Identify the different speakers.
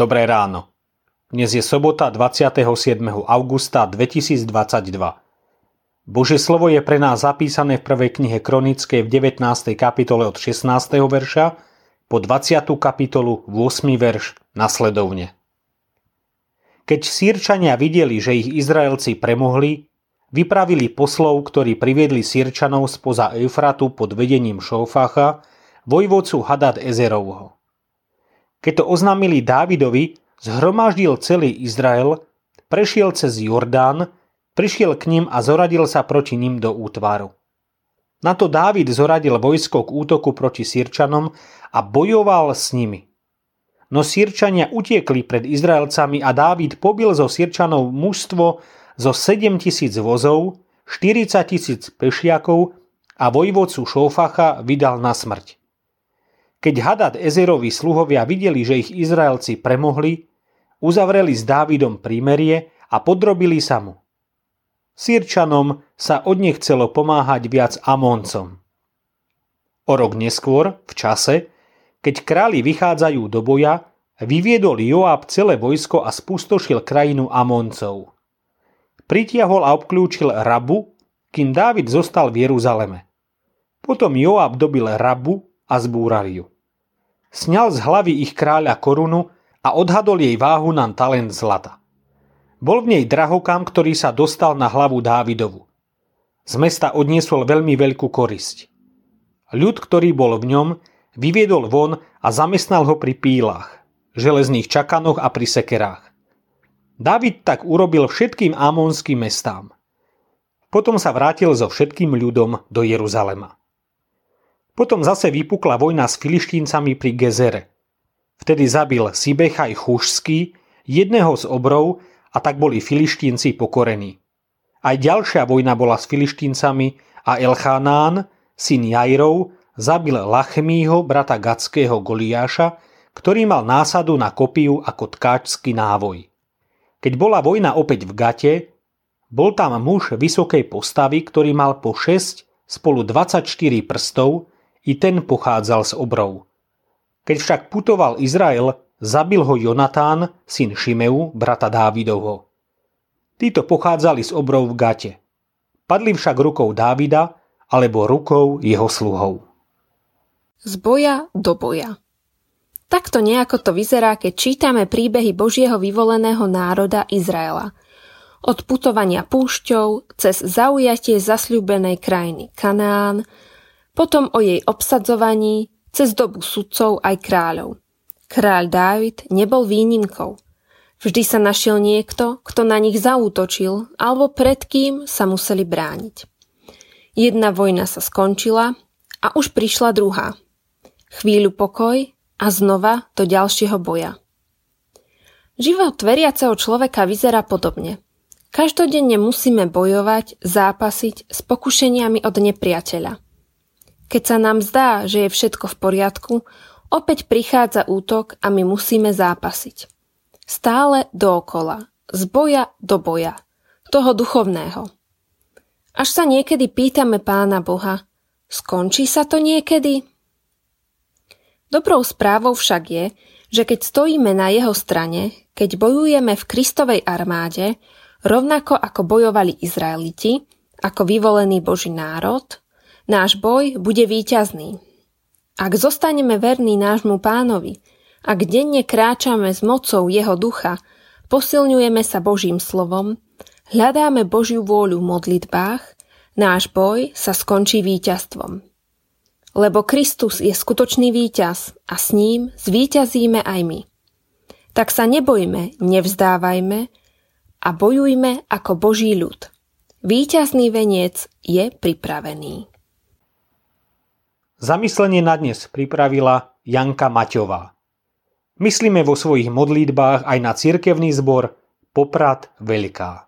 Speaker 1: Dobré ráno. Dnes je sobota 27. augusta 2022. Bože slovo je pre nás zapísané v prvej knihe Kronickej v 19. kapitole od 16. verša po 20. kapitolu 8. verš nasledovne. Keď sírčania videli, že ich Izraelci premohli, vypravili poslov, ktorí priviedli sírčanov spoza Eufratu pod vedením Šófacha, vojvodcu Hadad Ezerovho. Keď to oznámili Dávidovi, zhromaždil celý Izrael, prešiel cez Jordán, prišiel k ním a zoradil sa proti ním do útvaru. Na to Dávid zoradil vojsko k útoku proti Sirčanom a bojoval s nimi. No Sirčania utiekli pred Izraelcami a Dávid pobil zo Sirčanov mužstvo zo 7 tisíc vozov, 40 tisíc pešiakov a vojvodcu Šófacha vydal na smrť. Keď Hadad Ezerovi sluhovia videli, že ich Izraelci premohli, uzavreli s Dávidom prímerie a podrobili sa mu. Sýrčanom sa od nich chcelo pomáhať viac Amóncom. O rok neskôr, v čase, keď králi vychádzajú do boja, vyviedol Joab celé vojsko a spustošil krajinu Amoncov. Pritiahol a obklúčil Rabu, kým Dávid zostal v Jeruzaleme. Potom Joab dobil Rabu a zbúral ju. Sňal z hlavy ich kráľa korunu a odhadol jej váhu na talent zlata. Bol v nej drahokam, ktorý sa dostal na hlavu Dávidovu. Z mesta odniesol veľmi veľkú korisť. Ľud, ktorý bol v ňom, vyviedol von a zamestnal ho pri pílach, železných čakanoch a pri sekerách. David tak urobil všetkým amonským mestám. Potom sa vrátil so všetkým ľudom do Jeruzalema. Potom zase vypukla vojna s filištíncami pri Gezere. Vtedy zabil Sibechaj Chušský, jedného z obrov, a tak boli filištínci pokorení. Aj ďalšia vojna bola s filištíncami a Elchanán, syn Jairov, zabil Lachmího, brata Gatského Goliáša, ktorý mal násadu na kopiu ako tkáčský návoj. Keď bola vojna opäť v Gate, bol tam muž vysokej postavy, ktorý mal po 6 spolu 24 prstov, i ten pochádzal z obrov. Keď však putoval Izrael, zabil ho Jonatán, syn Šimeu, brata Dávidovho. Títo pochádzali z obrov v Gate. Padli však rukou Dávida alebo rukou jeho sluhov.
Speaker 2: Z boja do boja. Takto nejako to vyzerá, keď čítame príbehy Božieho vyvoleného národa Izraela. Od putovania púšťou cez zaujatie zasľúbenej krajiny Kanáán, potom o jej obsadzovaní, cez dobu sudcov aj kráľov. Kráľ Dávid nebol výnimkou. Vždy sa našiel niekto, kto na nich zaútočil alebo pred kým sa museli brániť. Jedna vojna sa skončila a už prišla druhá – chvíľu pokoj a znova do ďalšieho boja. Život veriaceho človeka vyzerá podobne. Každodenne musíme bojovať, zápasiť s pokušeniami od nepriateľa. Keď sa nám zdá, že je všetko v poriadku, opäť prichádza útok a my musíme zápasiť. Stále dookola, z boja do boja, toho duchovného. Až sa niekedy pýtame pána Boha, skončí sa to niekedy? Dobrou správou však je, že keď stojíme na jeho strane, keď bojujeme v Kristovej armáde, rovnako ako bojovali Izraeliti, ako vyvolený Boží národ, náš boj bude víťazný. Ak zostaneme verní nášmu pánovi, ak denne kráčame s mocou jeho ducha, posilňujeme sa Božím slovom, hľadáme Božiu vôľu v modlitbách, náš boj sa skončí víťazstvom. Lebo Kristus je skutočný víťaz a s ním zvíťazíme aj my. Tak sa nebojme, nevzdávajme a bojujme ako Boží ľud. Výťazný veniec je pripravený.
Speaker 1: Zamyslenie na dnes pripravila Janka Maťová. Myslíme vo svojich modlitbách aj na cirkevný zbor Poprad Veľká.